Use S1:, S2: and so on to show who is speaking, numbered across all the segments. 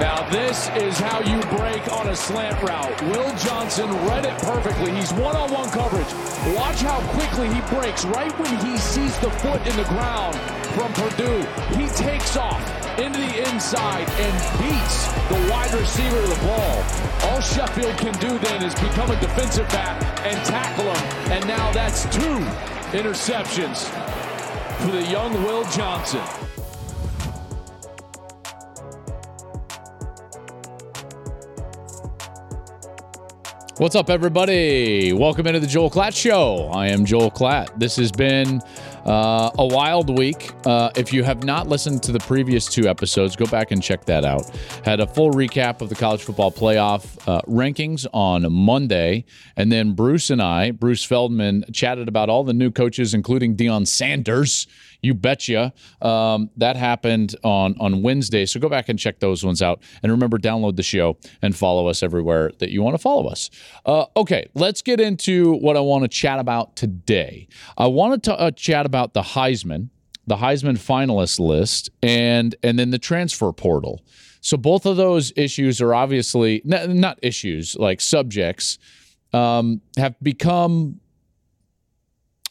S1: Now this is how you break on a slant route. Will Johnson read it perfectly. He's one-on-one coverage. Watch how quickly he breaks right when he sees the foot in the ground from Purdue. He takes off into the inside and beats the wide receiver of the ball. All Sheffield can do then is become a defensive back and tackle him. And now that's two interceptions for the young Will Johnson.
S2: What's up, everybody? Welcome into the Joel Klatt Show. I am Joel Klatt. This has been uh, a wild week. Uh, if you have not listened to the previous two episodes, go back and check that out. Had a full recap of the college football playoff uh, rankings on Monday. And then Bruce and I, Bruce Feldman, chatted about all the new coaches, including Deion Sanders. You betcha. Um, that happened on, on Wednesday. So go back and check those ones out. And remember, download the show and follow us everywhere that you want to follow us. Uh, okay, let's get into what I want to chat about today. I want to uh, chat about the Heisman, the Heisman finalist list, and and then the transfer portal. So both of those issues are obviously not issues like subjects um, have become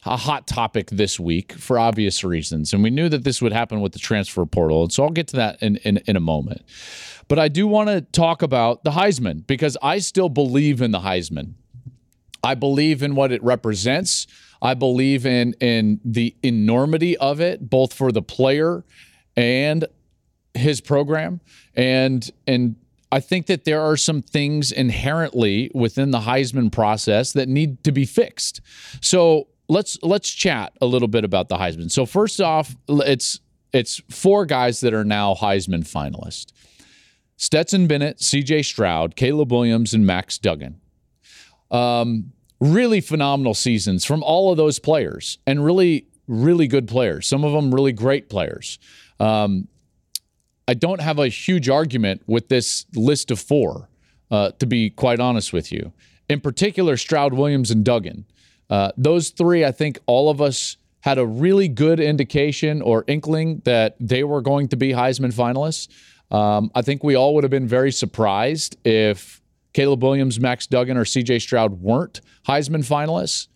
S2: a hot topic this week for obvious reasons. And we knew that this would happen with the transfer portal. And so I'll get to that in, in, in a moment. But I do want to talk about the Heisman because I still believe in the Heisman. I believe in what it represents. I believe in in the enormity of it, both for the player and his program. And and I think that there are some things inherently within the Heisman process that need to be fixed. So let's let's chat a little bit about the Heisman. So first off, it's it's four guys that are now Heisman finalists. Stetson Bennett, CJ Stroud, Caleb Williams, and Max Duggan. Um, really phenomenal seasons from all of those players, and really, really good players. Some of them really great players. Um, I don't have a huge argument with this list of four, uh, to be quite honest with you. In particular, Stroud, Williams, and Duggan. Uh, those three, I think all of us had a really good indication or inkling that they were going to be Heisman finalists. Um, I think we all would have been very surprised if Caleb Williams, Max Duggan, or CJ Stroud weren't Heisman finalists.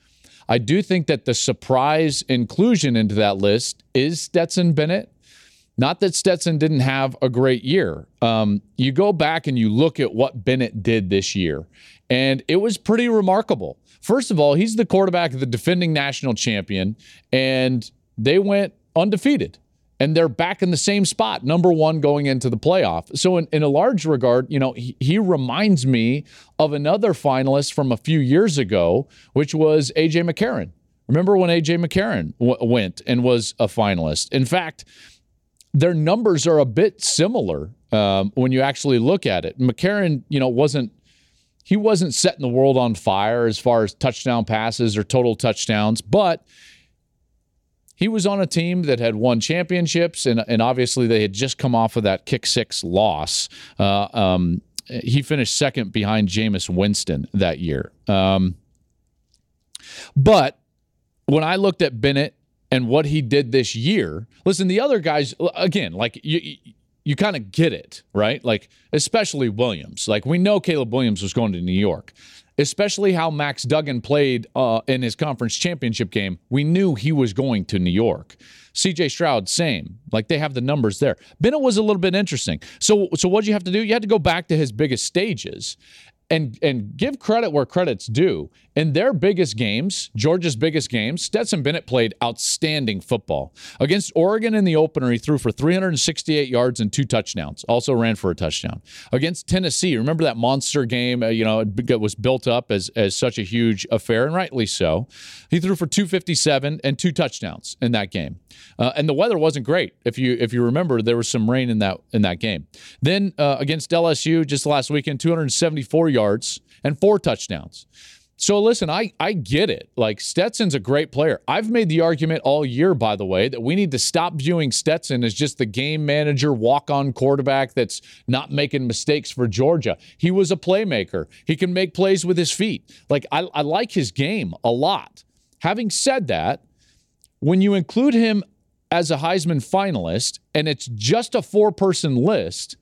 S2: I do think that the surprise inclusion into that list is Stetson Bennett. Not that Stetson didn't have a great year. Um, you go back and you look at what Bennett did this year, and it was pretty remarkable. First of all, he's the quarterback of the defending national champion, and they went undefeated. And they're back in the same spot, number one going into the playoff. So, in, in a large regard, you know, he, he reminds me of another finalist from a few years ago, which was AJ McCarron. Remember when AJ McCarron w- went and was a finalist? In fact, their numbers are a bit similar um, when you actually look at it. McCarron, you know, wasn't he wasn't setting the world on fire as far as touchdown passes or total touchdowns, but he was on a team that had won championships, and, and obviously they had just come off of that kick six loss. Uh, um, he finished second behind Jameis Winston that year. Um, but when I looked at Bennett and what he did this year, listen, the other guys, again, like you, you kind of get it, right? Like, especially Williams. Like, we know Caleb Williams was going to New York, especially how Max Duggan played uh, in his conference championship game. We knew he was going to New York. CJ Stroud, same. Like, they have the numbers there. Bennett was a little bit interesting. So, so what you have to do? You had to go back to his biggest stages and and give credit where credit's due. In their biggest games, Georgia's biggest games, Stetson Bennett played outstanding football. Against Oregon in the opener, he threw for 368 yards and two touchdowns. Also ran for a touchdown. Against Tennessee, remember that monster game? Uh, you know, it was built up as as such a huge affair, and rightly so. He threw for 257 and two touchdowns in that game. Uh, and the weather wasn't great. If you if you remember, there was some rain in that in that game. Then uh, against LSU just last weekend, 274 yards and four touchdowns. So listen, I I get it. Like Stetson's a great player. I've made the argument all year, by the way, that we need to stop viewing Stetson as just the game manager, walk-on quarterback that's not making mistakes for Georgia. He was a playmaker. He can make plays with his feet. Like I, I like his game a lot. Having said that, when you include him as a Heisman finalist and it's just a four-person list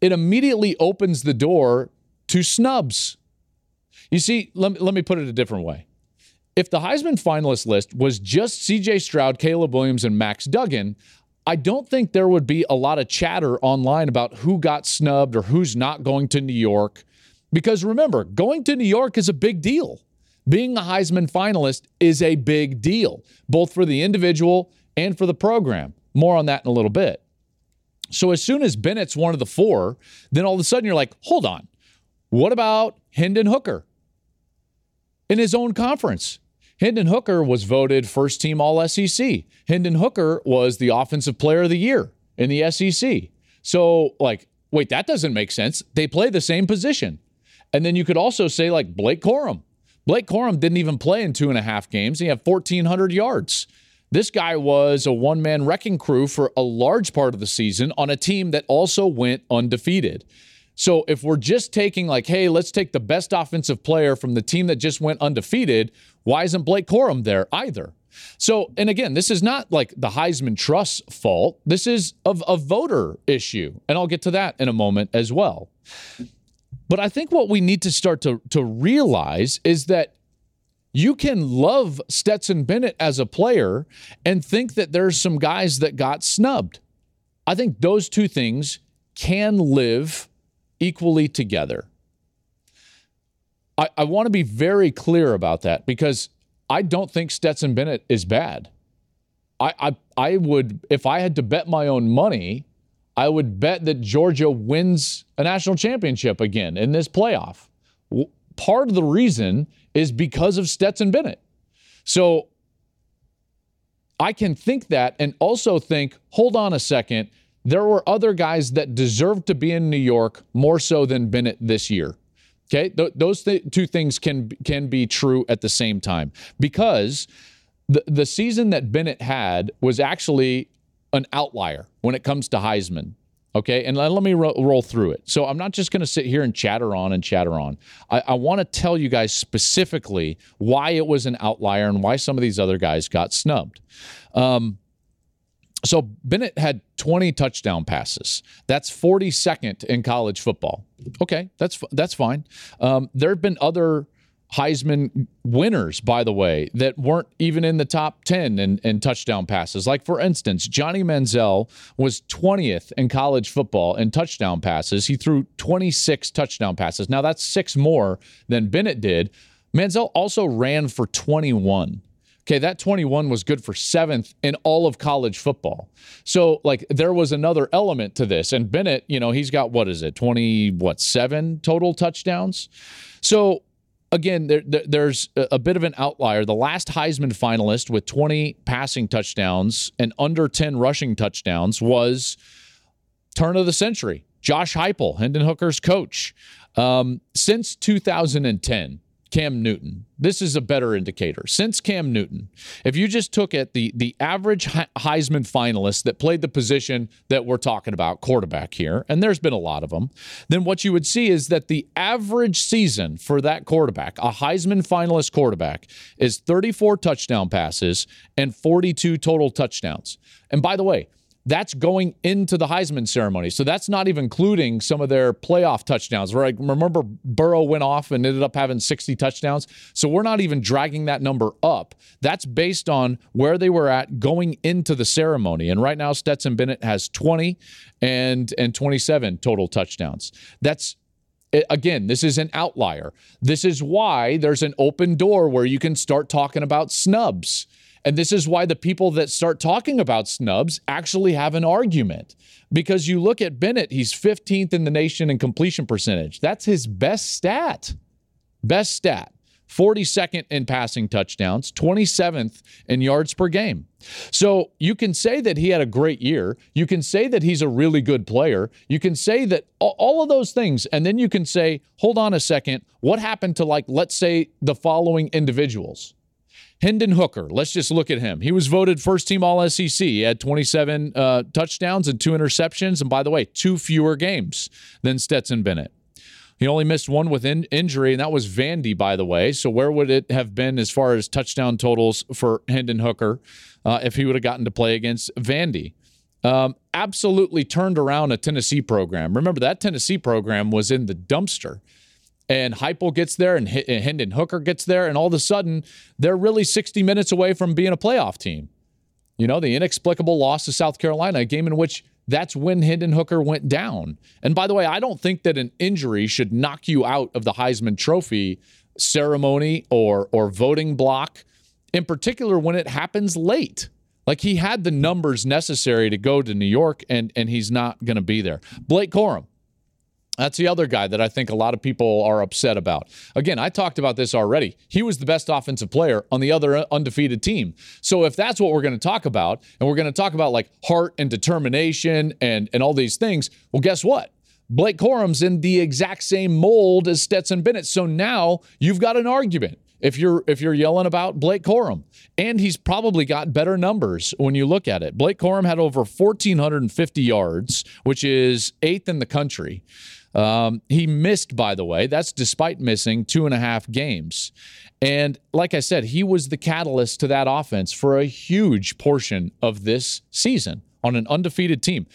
S2: it immediately opens the door to snubs. You see, let, me, let me put it a different way. If the Heisman finalist list was just CJ Stroud, Caleb Williams, and Max Duggan, I don't think there would be a lot of chatter online about who got snubbed or who's not going to New York. Because remember, going to New York is a big deal. Being a Heisman finalist is a big deal, both for the individual and for the program. More on that in a little bit. So as soon as Bennett's one of the four, then all of a sudden you're like, hold on, what about Hendon Hooker in his own conference? Hendon Hooker was voted first team All SEC. Hendon Hooker was the Offensive Player of the Year in the SEC. So, like, wait, that doesn't make sense. They play the same position. And then you could also say, like, Blake Corum. Blake Corum didn't even play in two and a half games. He had 1,400 yards. This guy was a one man wrecking crew for a large part of the season on a team that also went undefeated. So if we're just taking, like, hey, let's take the best offensive player from the team that just went undefeated, why isn't Blake Corum there either? So, and again, this is not like the Heisman Trust fault. This is a, a voter issue. And I'll get to that in a moment as well. But I think what we need to start to, to realize is that you can love Stetson Bennett as a player and think that there's some guys that got snubbed. I think those two things can live equally together. I, I want to be very clear about that because I don't think Stetson Bennett is bad. I, I, I would, if I had to bet my own money, I would bet that Georgia wins a national championship again in this playoff. Part of the reason is because of Stetson Bennett. So I can think that and also think, hold on a second, there were other guys that deserved to be in New York more so than Bennett this year. Okay, Th- those th- two things can can be true at the same time because the the season that Bennett had was actually an outlier when it comes to Heisman. Okay, and let, let me ro- roll through it. So I'm not just going to sit here and chatter on and chatter on. I, I want to tell you guys specifically why it was an outlier and why some of these other guys got snubbed. Um, so Bennett had 20 touchdown passes. That's 42nd in college football. Okay, that's that's fine. Um, there have been other Heisman winners, by the way, that weren't even in the top 10 in, in touchdown passes. Like, for instance, Johnny Manziel was 20th in college football in touchdown passes. He threw 26 touchdown passes. Now, that's six more than Bennett did. Manziel also ran for 21. Okay, that 21 was good for seventh in all of college football. So, like, there was another element to this. And Bennett, you know, he's got what is it, 20, what, seven total touchdowns? So, again, there, there, there's a bit of an outlier. The last Heisman finalist with 20 passing touchdowns and under 10 rushing touchdowns was turn of the century. Josh Heupel, Hendon Hooker's coach. Um, since 2010, Cam Newton. This is a better indicator. Since Cam Newton, if you just took it the the average Heisman finalist that played the position that we're talking about, quarterback here, and there's been a lot of them, then what you would see is that the average season for that quarterback, a Heisman finalist quarterback, is 34 touchdown passes and 42 total touchdowns. And by the way, that's going into the Heisman ceremony. So that's not even including some of their playoff touchdowns. Right? Remember, Burrow went off and ended up having 60 touchdowns. So we're not even dragging that number up. That's based on where they were at going into the ceremony. And right now, Stetson Bennett has 20 and and 27 total touchdowns. That's eh, again, this is an outlier. This is why there's an open door where you can start talking about snubs and this is why the people that start talking about snubs actually have an argument. Because you look at Bennett, he's 15th in the nation in completion percentage. That's his best stat. Best stat. 42nd in passing touchdowns, 27th in yards per game. So you can say that he had a great year. You can say that he's a really good player. You can say that all of those things. And then you can say, hold on a second, what happened to, like, let's say the following individuals? Hendon Hooker, let's just look at him. He was voted first team All SEC. He had 27 uh, touchdowns and two interceptions. And by the way, two fewer games than Stetson Bennett. He only missed one with in- injury, and that was Vandy, by the way. So where would it have been as far as touchdown totals for Hendon Hooker uh, if he would have gotten to play against Vandy? um, absolutely turned around a Tennessee program. Remember, that Tennessee program was in the dumpster. And Heupel gets there, and Hendon Hooker gets there, and all of a sudden, they're really 60 minutes away from being a playoff team. You know, the inexplicable loss to South Carolina, a game in which that's when Hendon Hooker went down. And by the way, I don't think that an injury should knock you out of the Heisman Trophy ceremony or or voting block, in particular when it happens late. Like he had the numbers necessary to go to New York, and and he's not going to be there. Blake Corum, that's the other guy that I think a lot of people are upset about. Again, I talked about this already. He was the best offensive player on the other undefeated team. So if that's what we're going to talk about, and we're going to talk about like heart and determination and and all these things, well, guess what? Blake Corum's in the exact same mold as Stetson Bennett. So now you've got an argument if you're if you're yelling about Blake Corum. And he's probably got better numbers when you look at it. Blake Corum had over 1,450 yards, which is eighth in the country. Um, he missed, by the way. That's despite missing two and a half games. And like I said, he was the catalyst to that offense for a huge portion of this season on an undefeated team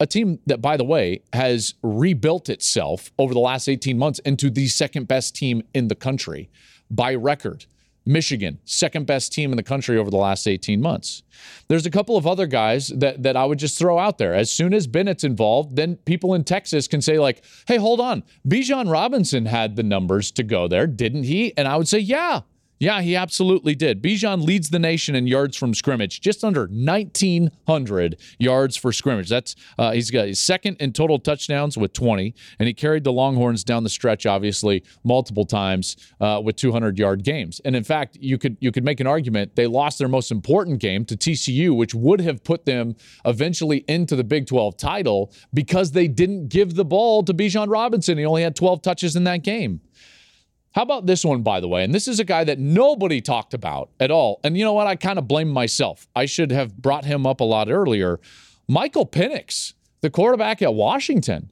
S2: a team that, by the way, has rebuilt itself over the last 18 months into the second best team in the country by record. Michigan, second best team in the country over the last 18 months. There's a couple of other guys that, that I would just throw out there. As soon as Bennett's involved, then people in Texas can say, like, hey, hold on. Bijan Robinson had the numbers to go there, didn't he? And I would say, yeah. Yeah, he absolutely did. Bijan leads the nation in yards from scrimmage, just under 1,900 yards for scrimmage. That's uh, he's got his second in total touchdowns with 20, and he carried the Longhorns down the stretch, obviously multiple times uh, with 200 yard games. And in fact, you could you could make an argument they lost their most important game to TCU, which would have put them eventually into the Big 12 title because they didn't give the ball to Bijan Robinson. He only had 12 touches in that game. How about this one, by the way? And this is a guy that nobody talked about at all. And you know what? I kind of blame myself. I should have brought him up a lot earlier. Michael Penix, the quarterback at Washington.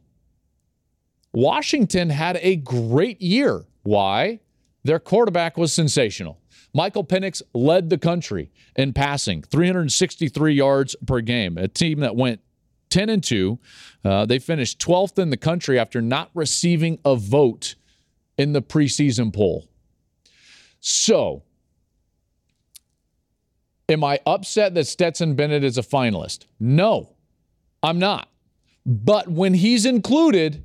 S2: Washington had a great year. Why? Their quarterback was sensational. Michael Penix led the country in passing, 363 yards per game. A team that went 10 and 2. Uh, they finished 12th in the country after not receiving a vote in the preseason poll. So, am I upset that Stetson Bennett is a finalist? No, I'm not. But when he's included,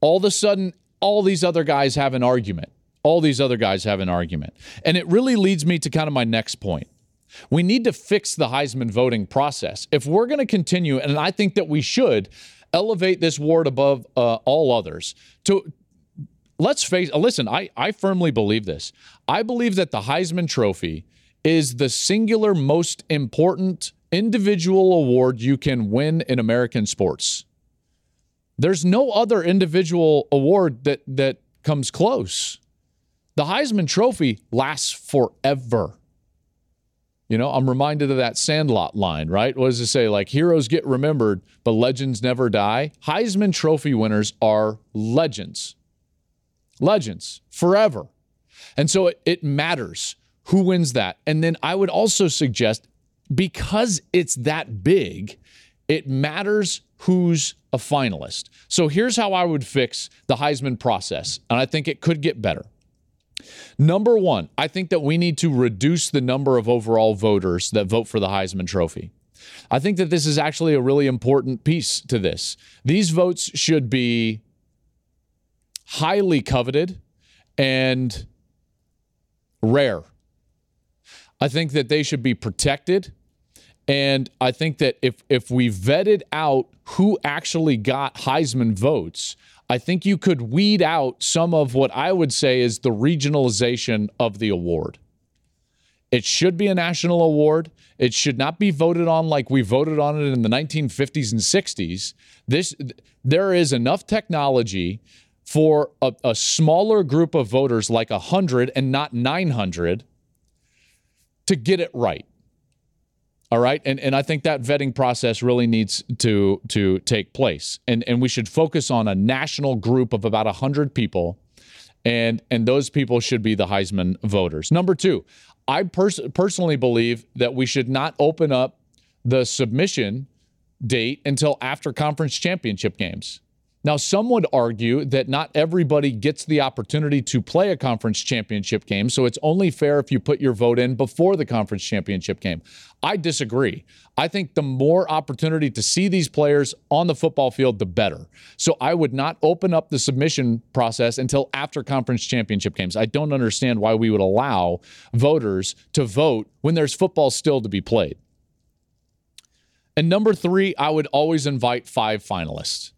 S2: all of a sudden, all these other guys have an argument. All these other guys have an argument. And it really leads me to kind of my next point. We need to fix the Heisman voting process. If we're going to continue, and I think that we should, elevate this award above uh, all others to let's face uh, listen, I, I firmly believe this. I believe that the Heisman Trophy is the singular most important individual award you can win in American sports. There's no other individual award that that comes close. The Heisman Trophy lasts forever. You know, I'm reminded of that Sandlot line, right? What does it say? Like, heroes get remembered, but legends never die. Heisman Trophy winners are legends legends forever. And so it, it matters who wins that. And then I would also suggest because it's that big, it matters who's a finalist. So here's how I would fix the Heisman process, and I think it could get better. Number one, I think that we need to reduce the number of overall voters that vote for the Heisman Trophy. I think that this is actually a really important piece to this. These votes should be highly coveted and rare. I think that they should be protected. And I think that if if we vetted out who actually got Heisman votes, I think you could weed out some of what I would say is the regionalization of the award. It should be a national award. It should not be voted on like we voted on it in the 1950s and 60s. This there is enough technology for a, a smaller group of voters like 100 and not 900 to get it right. All right. And, and I think that vetting process really needs to, to take place. And, and we should focus on a national group of about 100 people. And, and those people should be the Heisman voters. Number two, I pers- personally believe that we should not open up the submission date until after conference championship games. Now, some would argue that not everybody gets the opportunity to play a conference championship game, so it's only fair if you put your vote in before the conference championship game. I disagree. I think the more opportunity to see these players on the football field, the better. So I would not open up the submission process until after conference championship games. I don't understand why we would allow voters to vote when there's football still to be played. And number three, I would always invite five finalists.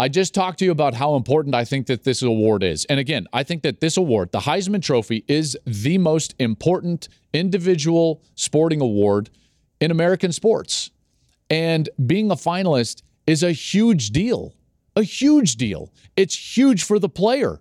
S2: I just talked to you about how important I think that this award is. And again, I think that this award, the Heisman Trophy, is the most important individual sporting award in American sports. And being a finalist is a huge deal. A huge deal. It's huge for the player.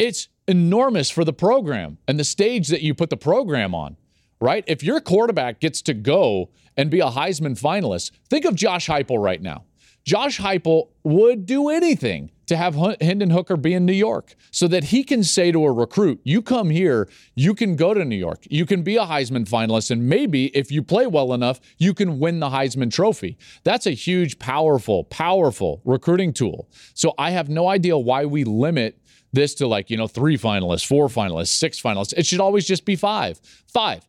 S2: It's enormous for the program and the stage that you put the program on, right? If your quarterback gets to go and be a Heisman finalist, think of Josh Heupel right now. Josh Heupel would do anything to have Hendon Hooker be in New York so that he can say to a recruit, You come here, you can go to New York, you can be a Heisman finalist, and maybe if you play well enough, you can win the Heisman Trophy. That's a huge, powerful, powerful recruiting tool. So I have no idea why we limit this to like, you know, three finalists, four finalists, six finalists. It should always just be five. Five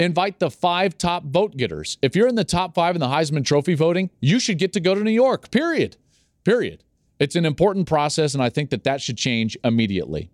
S2: invite the five top vote getters. If you're in the top five in the Heisman Trophy voting, you should get to go to New York, period. Period. It's an important process, and I think that that should change immediately.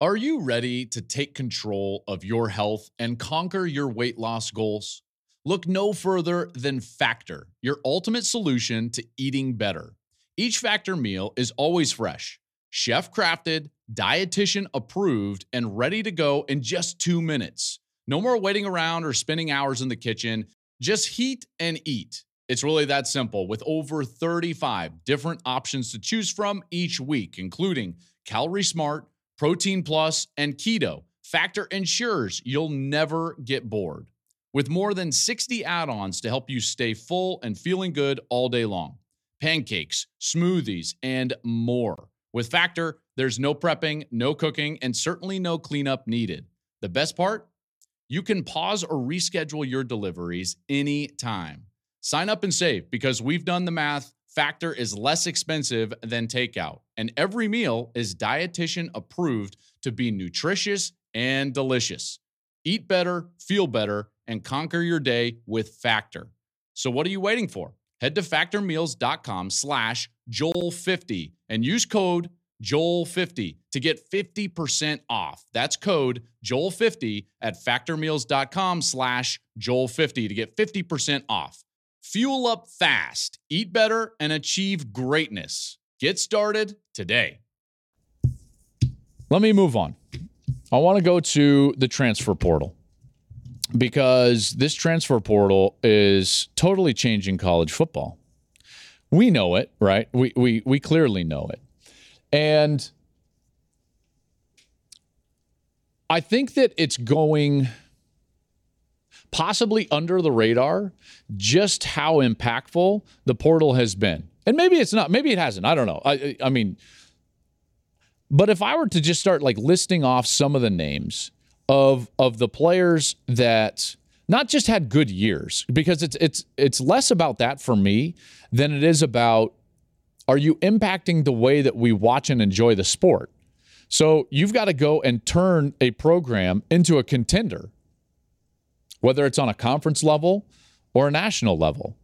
S2: Are you ready to take control of your health and conquer your weight loss goals? Look no further than Factor, your ultimate solution to eating better. Each Factor meal is always fresh, chef crafted, dietitian approved, and ready to go in just two minutes. No more waiting around or spending hours in the kitchen. Just heat and eat. It's really that simple with over 35 different options to choose from each week, including Calorie Smart, Protein Plus, and Keto. Factor ensures you'll never get bored. With more than 60 add ons to help you stay full and feeling good all day long. Pancakes, smoothies, and more. With Factor, there's no prepping, no cooking, and certainly no cleanup needed. The best part? You can pause or reschedule your deliveries anytime. Sign up and save because we've done the math. Factor is less expensive than takeout, and every meal is dietitian approved to be nutritious and delicious. Eat better, feel better, and conquer your day with Factor. So what are you waiting for? Head to factormeals.com slash Joel50 and use code Joel50 to get 50% off. That's code Joel50 at factormeals.com slash Joel50 to get 50% off. Fuel up fast, eat better, and achieve greatness. Get started today. Let me move on. I want to go to the transfer portal because this transfer portal is totally changing college football. We know it, right? We, we, we clearly know it. And I think that it's going possibly under the radar just how impactful the portal has been. And maybe it's not, maybe it hasn't. I don't know. I, I mean, but if I were to just start like listing off some of the names of of the players that not just had good years, because it's it's it's less about that for me than it is about are you impacting the way that we watch and enjoy the sport? So you've got to go and turn a program into a contender, whether it's on a conference level or a national level.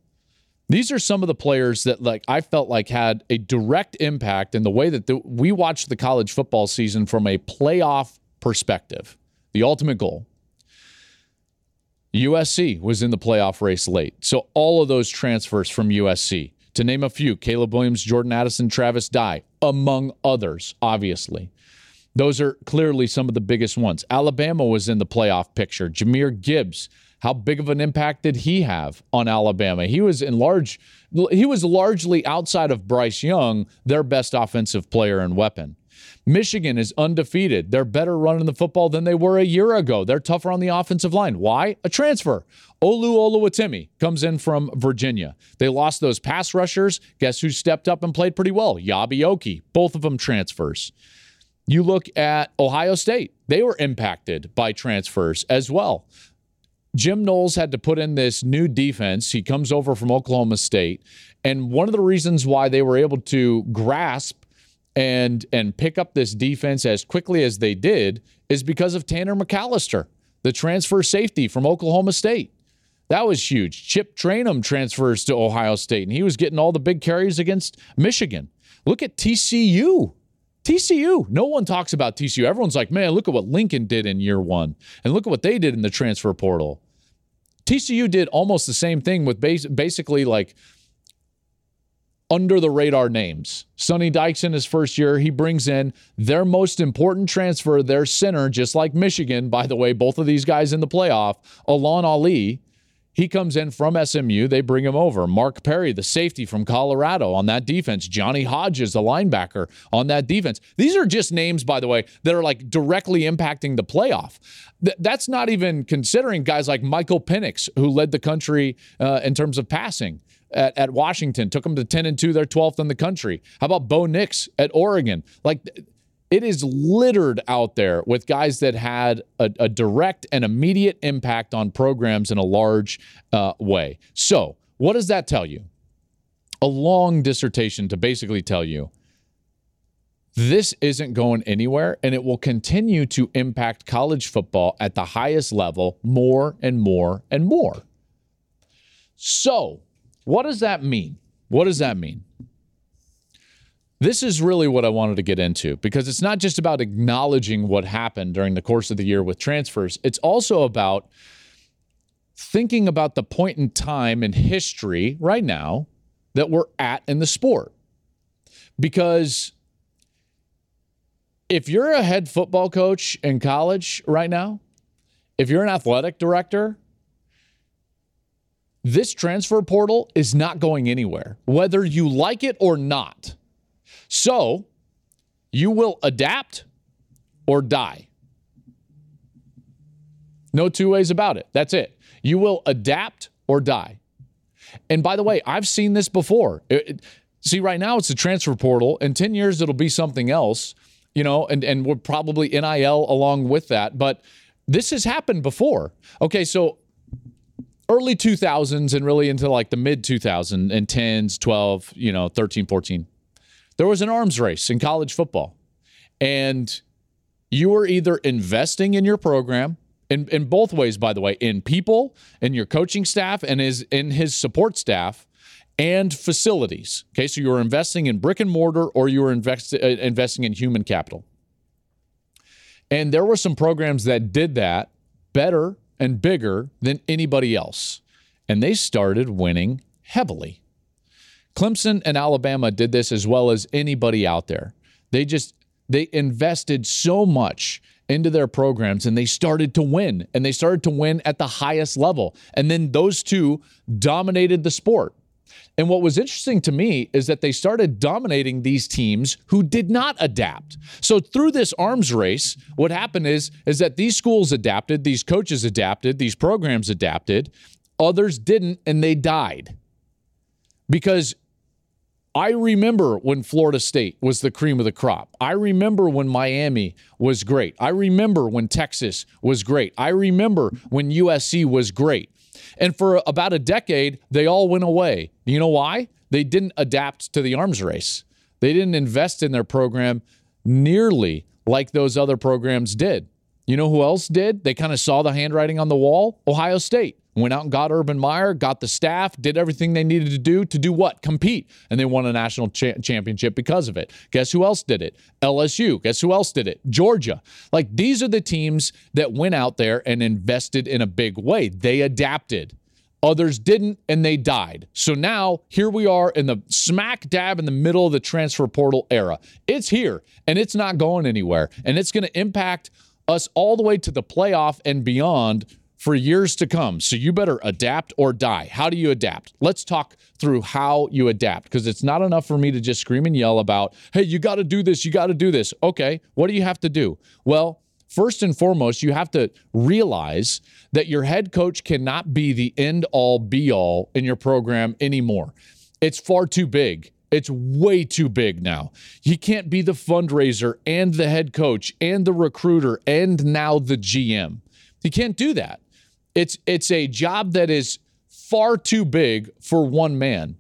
S2: These are some of the players that like I felt like had a direct impact in the way that the, we watched the college football season from a playoff perspective. The ultimate goal. USC was in the playoff race late. So all of those transfers from USC to name a few Caleb Williams, Jordan Addison, Travis Dye, among others, obviously. Those are clearly some of the biggest ones. Alabama was in the playoff picture. Jahmyr Gibbs, how big of an impact did he have on Alabama? He was in large he was largely outside of Bryce Young, their best offensive player and weapon. Michigan is undefeated. They're better running the football than they were a year ago. They're tougher on the offensive line. Why? A transfer. Olu Oluwatimi comes in from Virginia. They lost those pass rushers. Guess who stepped up and played pretty well? Eyabi Okie. Both of them transfers. You look at Ohio State. They were impacted by transfers as well. Jim Knowles had to put in this new defense. He comes over from Oklahoma State. And one of the reasons why they were able to grasp and and pick up this defense as quickly as they did is because of Tanner McCalister, the transfer safety from Oklahoma State. That was huge. Chip Trayanum transfers to Ohio State, and he was getting all the big carries against Michigan. Look at TCU. TCU. No one talks about TCU. Everyone's like, man, look at what Lincoln did in year one, and look at what they did in the transfer portal. TCU did almost the same thing with bas- basically like under the radar names. Sonny Dykes in his first year, he brings in their most important transfer, their center, just like Michigan, by the way, both of these guys in the playoff, Alan Ali. He comes in from SMU. They bring him over. Mark Perry, the safety from Colorado on that defense. Johnny Hodges, the linebacker on that defense. These are just names, by the way, that are like directly impacting the playoff. Th- that's not even considering guys like Michael Penix, who led the country uh, in terms of passing. At, at Washington, took them to 10 and 2, they're 12th in the country. How about Bo Nix at Oregon? Like, it is littered out there with guys that had a, a direct and immediate impact on programs in a large uh, way. So, what does that tell you? A long dissertation to basically tell you this isn't going anywhere and it will continue to impact college football at the highest level more and more and more. So, what does that mean? What does that mean? This is really what I wanted to get into because it's not just about acknowledging what happened during the course of the year with transfers, it's also about thinking about the point in time in history right now that we're at in the sport. Because if you're a head football coach in college right now, if you're an athletic director, this transfer portal is not going anywhere, whether you like it or not. So you will adapt or die. No two ways about it. That's it. You will adapt or die. And by the way, I've seen this before. It, it, see, right now it's a transfer portal. In 10 years, it'll be something else, you know, and, and we're probably NIL along with that. But this has happened before. Okay, so early 2000s and really into like the mid 2010s, 12, you know, 13, 14 there was an arms race in college football. And you were either investing in your program, in, in both ways, by the way, in people, in your coaching staff, and his in his support staff, and facilities. Okay, so you were investing in brick and mortar, or you were invest, uh, investing in human capital. And there were some programs that did that better and bigger than anybody else, and they started winning heavily. Clemson and Alabama did this as well as anybody out there. They just they invested so much into their programs and they started to win and they started to win at the highest level. And then those two dominated the sport. And what was interesting to me is that they started dominating these teams who did not adapt. So through this arms race, what happened is is that these schools adapted, these coaches adapted, these programs adapted, others didn't and they died. Because I remember when Florida State was the cream of the crop. I remember when Miami was great. I remember when Texas was great. I remember when USC was great. And for about a decade, they all went away. You know why? They didn't adapt to the arms race. They didn't invest in their program nearly like those other programs did. You know who else did? They kind of saw the handwriting on the wall? Ohio State went out and got Urban Meyer, got the staff, did everything they needed to do to do what? Compete. And they won a national cha- championship because of it. Guess who else did it? LSU. Guess who else did it? Georgia. Like these are the teams that went out there and invested in a big way. They adapted. Others didn't and they died. So now here we are in the smack dab in the middle of the transfer portal era. It's here and it's not going anywhere. And it's going to impact us all the way to the playoff and beyond for years to come. So you better adapt or die. How do you adapt? Let's talk through how you adapt because it's not enough for me to just scream and yell about, hey, you got to do this, you got to do this. Okay, what do you have to do? Well, first and foremost, you have to realize that your head coach cannot be the end all be all in your program anymore. It's far too big. It's way too big now. He can't be the fundraiser and the head coach and the recruiter and now the GM. He can't do that. It's it's a job that is far too big for one man.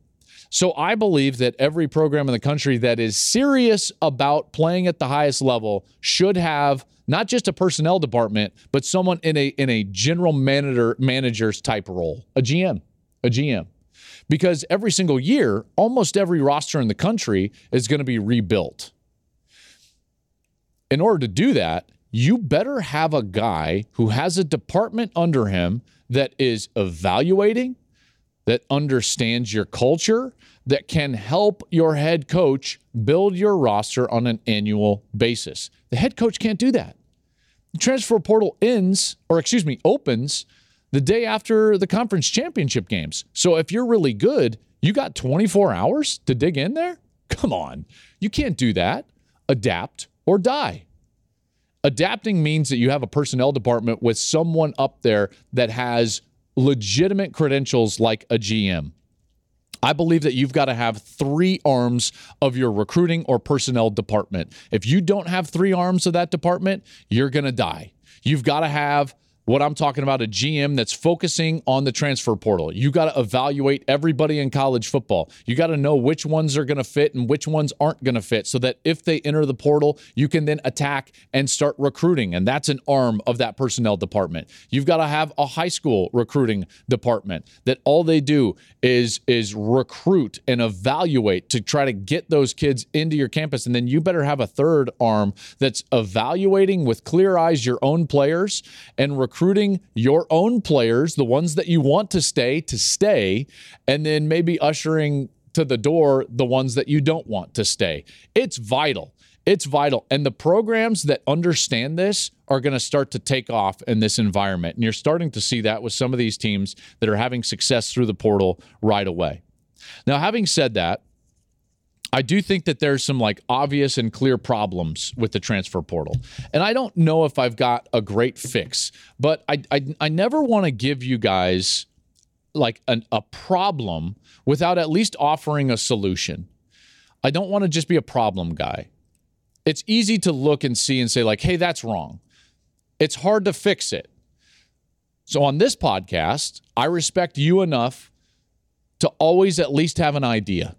S2: So I believe that every program in the country that is serious about playing at the highest level should have not just a personnel department, but someone in a in a general manager manager's type role, a GM, a GM. Because every single year, almost every roster in the country is going to be rebuilt. In order to do that, you better have a guy who has a department under him that is evaluating, that understands your culture, that can help your head coach build your roster on an annual basis. The head coach can't do that. The transfer portal ends, or excuse me, opens the day after the conference championship games. So if you're really good, you got 24 hours to dig in there? Come on. You can't do that. Adapt or die. Adapting means that you have a personnel department with someone up there that has legitimate credentials like a GM. I believe that you've got to have three arms of your recruiting or personnel department. If you don't have three arms of that department, you're going to die. You've got to have what I'm talking about a GM that's focusing on the transfer portal. You got to evaluate everybody in college football. You got to know which ones are going to fit and which ones aren't going to fit so that if they enter the portal, you can then attack and start recruiting. And that's an arm of that personnel department. You've got to have a high school recruiting department that all they do is is recruit and evaluate to try to get those kids into your campus and then you better have a third arm that's evaluating with clear eyes your own players and recruiting recruiting your own players, the ones that you want to stay, to stay, and then maybe ushering to the door the ones that you don't want to stay. It's vital. It's vital. And the programs that understand this are going to start to take off in this environment. And you're starting to see that with some of these teams that are having success through the portal right away. Now, having said that, I do think that there's some like obvious and clear problems with the transfer portal. And I don't know if I've got a great fix, but I I, I never want to give you guys like an, a problem without at least offering a solution. I don't want to just be a problem guy. It's easy to look and see and say like, "Hey, that's wrong." It's hard to fix it. So on this podcast, I respect you enough to always at least have an idea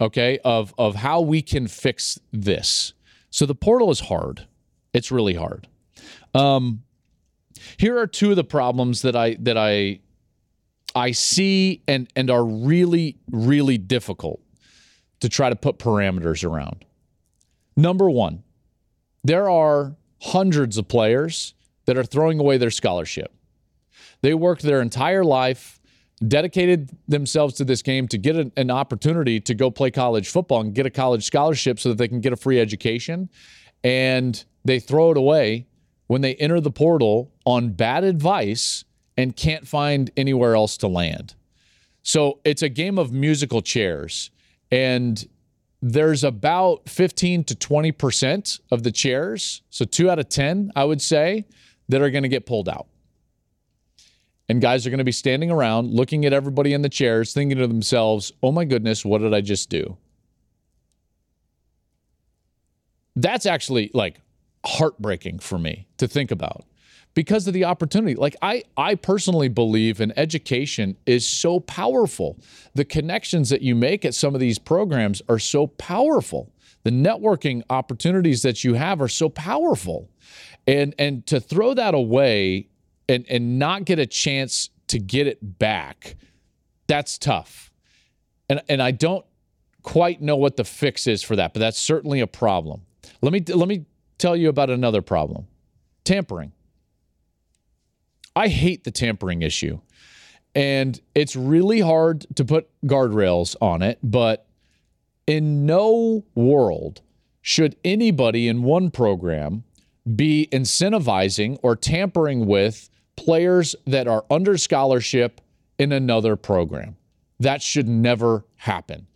S2: okay, of of how we can fix this. So the portal is hard. It's really hard. Um, here are two of the problems that I that I I see and and are really really difficult to try to put parameters around. Number 1, there are hundreds of players that are throwing away their scholarship. They worked their entire life dedicated themselves to this game to get an, opportunity to go play college football and get a college scholarship so that they can get a free education. And they throw it away when they enter the portal on bad advice and can't find anywhere else to land. So it's a game of musical chairs. And there's about 15 to 20% of the chairs, so two out of 10, I would say, that are going to get pulled out. And guys are going to be standing around looking at everybody in the chairs, thinking to themselves, oh my goodness, what did I just do? That's actually like heartbreaking for me to think about because of the opportunity. Like I I personally believe in education is so powerful. The connections that you make at some of these programs are so powerful. The networking opportunities that you have are so powerful. And and to throw that away and and not get a chance to get it back, that's tough. And and I don't quite know what the fix is for that, but that's certainly a problem. Let me let me tell you about another problem. Tampering. I hate the tampering issue. And it's really hard to put guardrails on it, but in no world should anybody in one program be incentivizing or tampering with players that are under scholarship in another program. That should never happen,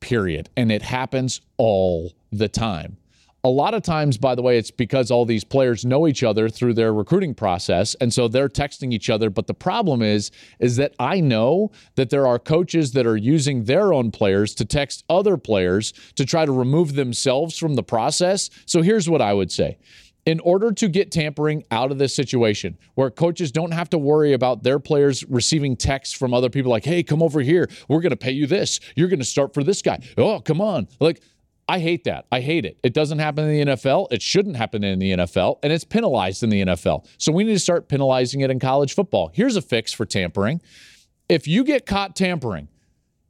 S2: period. And it happens all the time. A lot of times, by the way, it's because all these players know each other through their recruiting process. And so they're texting each other. But the problem is, is that I know that there are coaches that are using their own players to text other players to try to remove themselves from the process. So here's what I would say in order to get tampering out of this situation where coaches don't have to worry about their players receiving texts from other people like, hey, come over here. We're going to pay you this. You're going to start for this guy. Oh, come on. Like, I hate that. I hate it. It doesn't happen in the NFL. It shouldn't happen in the NFL, and it's penalized in the NFL. So we need to start penalizing it in college football. Here's a fix for tampering. If you get caught tampering,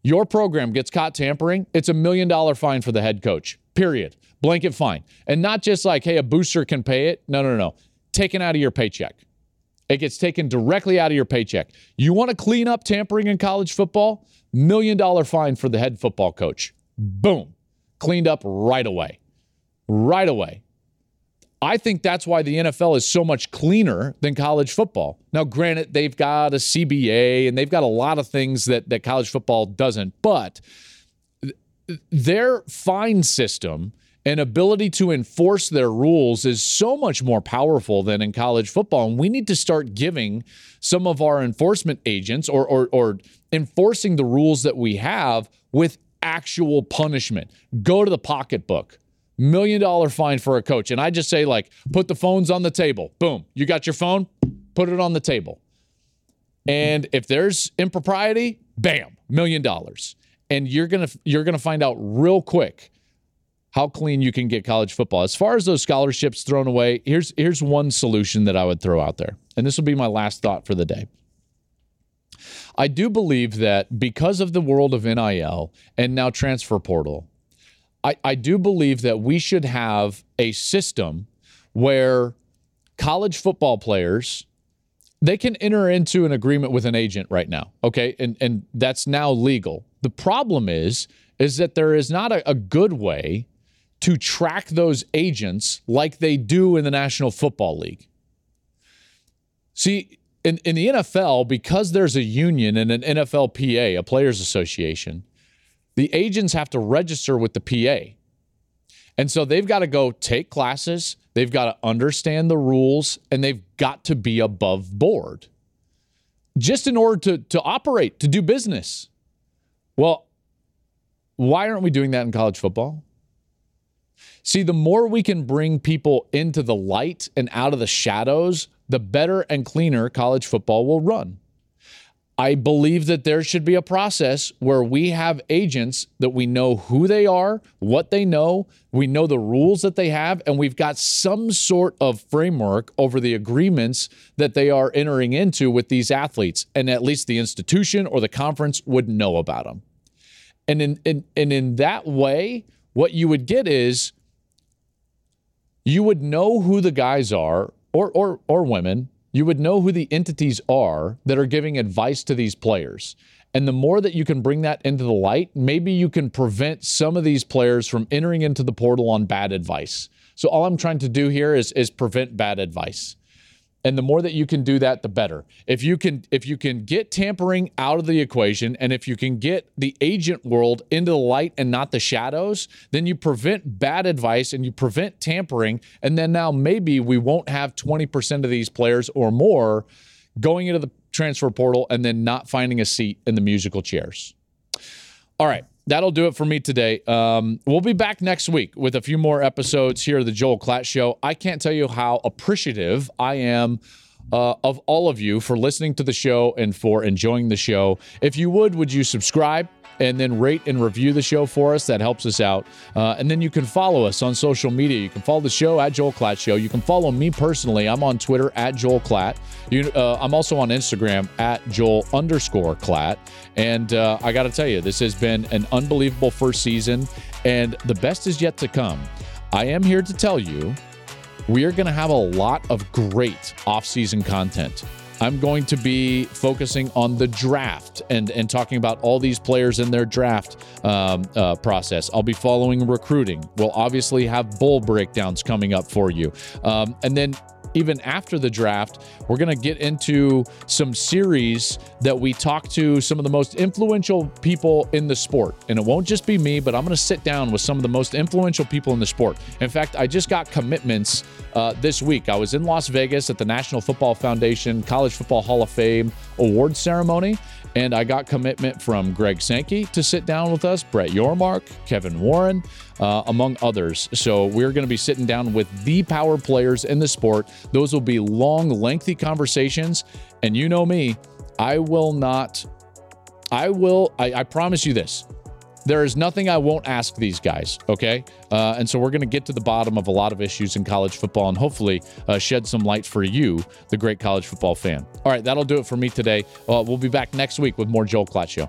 S2: your program gets caught tampering, it's a million dollar fine for the head coach. Period. Blanket fine. And not just like, hey, a booster can pay it. No, no, no. Taken out of your paycheck. It gets taken directly out of your paycheck. You want to clean up tampering in college football? Million dollar fine for the head football coach. Boom cleaned up right away. Right away. I think that's why the NFL is so much cleaner than college football. Now, granted, they've got a CBA and they've got a lot of things that, that college football doesn't, but their fine system and ability to enforce their rules is so much more powerful than in college football. And we need to start giving some of our enforcement agents or, or, or enforcing the rules that we have with actual punishment. Go to the pocketbook. Million dollar fine for a coach. And I just say, like, put the phones on the table. Boom. You got your phone, put it on the table. And if there's impropriety, bam, million dollars. And you're gonna you're gonna find out real quick how clean you can get college football. As far as those scholarships thrown away, here's here's one solution that I would throw out there. And this will be my last thought for the day. I do believe that because of the world of NIL and now transfer portal, I, I do believe that we should have a system where college football players they can enter into an agreement with an agent right now okay and and that's now legal the problem is is that there is not a, a good way to track those agents like they do in the national football league see in, in the NFL, because there's a union and an NFLPA, a players association, the agents have to register with the PA. And so they've got to go take classes, they've got to understand the rules, and they've got to be above board just in order to, to operate, to do business. Well, why aren't we doing that in college football? See, the more we can bring people into the light and out of the shadows, the better and cleaner college football will run. I believe that there should be a process where we have agents that we know who they are, what they know, we know the rules that they have, and we've got some sort of framework over the agreements that they are entering into with these athletes. And at least the institution or the conference would know about them. And in, in, and in that way, what you would get is you would know who the guys are or, or, or women, you would know who the entities are that are giving advice to these players. And the more that you can bring that into the light, maybe you can prevent some of these players from entering into the portal on bad advice. So all I'm trying to do here is, is prevent bad advice and the more that you can do that the better. If you can if you can get tampering out of the equation and if you can get the agent world into the light and not the shadows then you prevent bad advice and you prevent tampering. And then now maybe we won't have 20% of these players or more going into the transfer portal and then not finding a seat in the musical chairs. All right that'll do it for me today. Um, we'll be back next week with a few more episodes here of the Joel Klatt Show. I can't tell you how appreciative I am. Uh, of all of you for listening to the show and for enjoying the show. If you would, would you subscribe? And then rate and review the show for us. That helps us out. Uh, and then you can follow us on social media. You can follow the show at Joel Klatt Show. You can follow me personally. I'm on Twitter at Joel Klatt. You, uh, I'm also on Instagram at Joel underscore Klatt. And uh, I got to tell you, this has been an unbelievable first season, and the best is yet to come. I am here to tell you we are going to have a lot of great off-season content. I'm going to be focusing on the draft and, and talking about all these players in their draft um, uh, process. I'll be following recruiting. We'll obviously have bowl breakdowns coming up for you. Um, and then even after the draft, we're going to get into some series that we talk to some of the most influential people in the sport. And it won't just be me, but I'm going to sit down with some of the most influential people in the sport. In fact, I just got commitments uh, this week. I was in Las Vegas at the National Football Foundation College Football Hall of Fame award ceremony And I got commitment from Greg Sankey to sit down with us, Brett Yormark, Kevin Warren, uh, among others. So we're going to be sitting down with the power players in the sport. Those will be long, lengthy conversations. And you know me, I will not, I will, I, I promise you this. There is nothing I won't ask these guys, okay? Uh, and so we're going to get to the bottom of a lot of issues in college football and hopefully uh, shed some light for you, the great college football fan. All right, that'll do it for me today. Uh, we'll be back next week with more Joel Klatt Show.